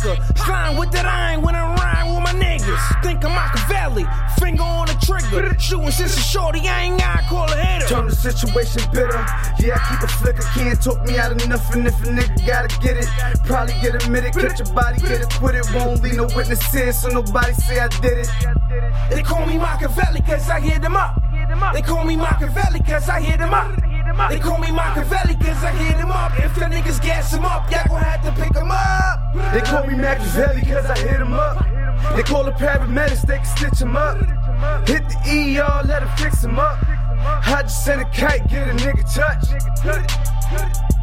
liquor. Slime with that iron when I rhyme with my niggas. Think I'm Machiavelli, finger on the trigger. Shooting since a shorty, I ain't gotta call a hitter. Turn the situation bitter. Yeah, I keep a flicker. Can't talk me out of nothing if a nigga gotta get it. Probably get admitted, catch your body, get acquitted. Won't leave no witnesses, so nobody say I did it. They call me Machiavelli cause I hit them up. They call me Machiavelli cause I hit them up. They call me Machiavelli cause I hit them up. If the niggas gas him up, y'all gon' have to pick him up. They call me Machiavelli cause I hit him up. They call the paramedics, they can stitch him up. Hit the ER, let him fix him up. I just send a kite, get a nigga touch.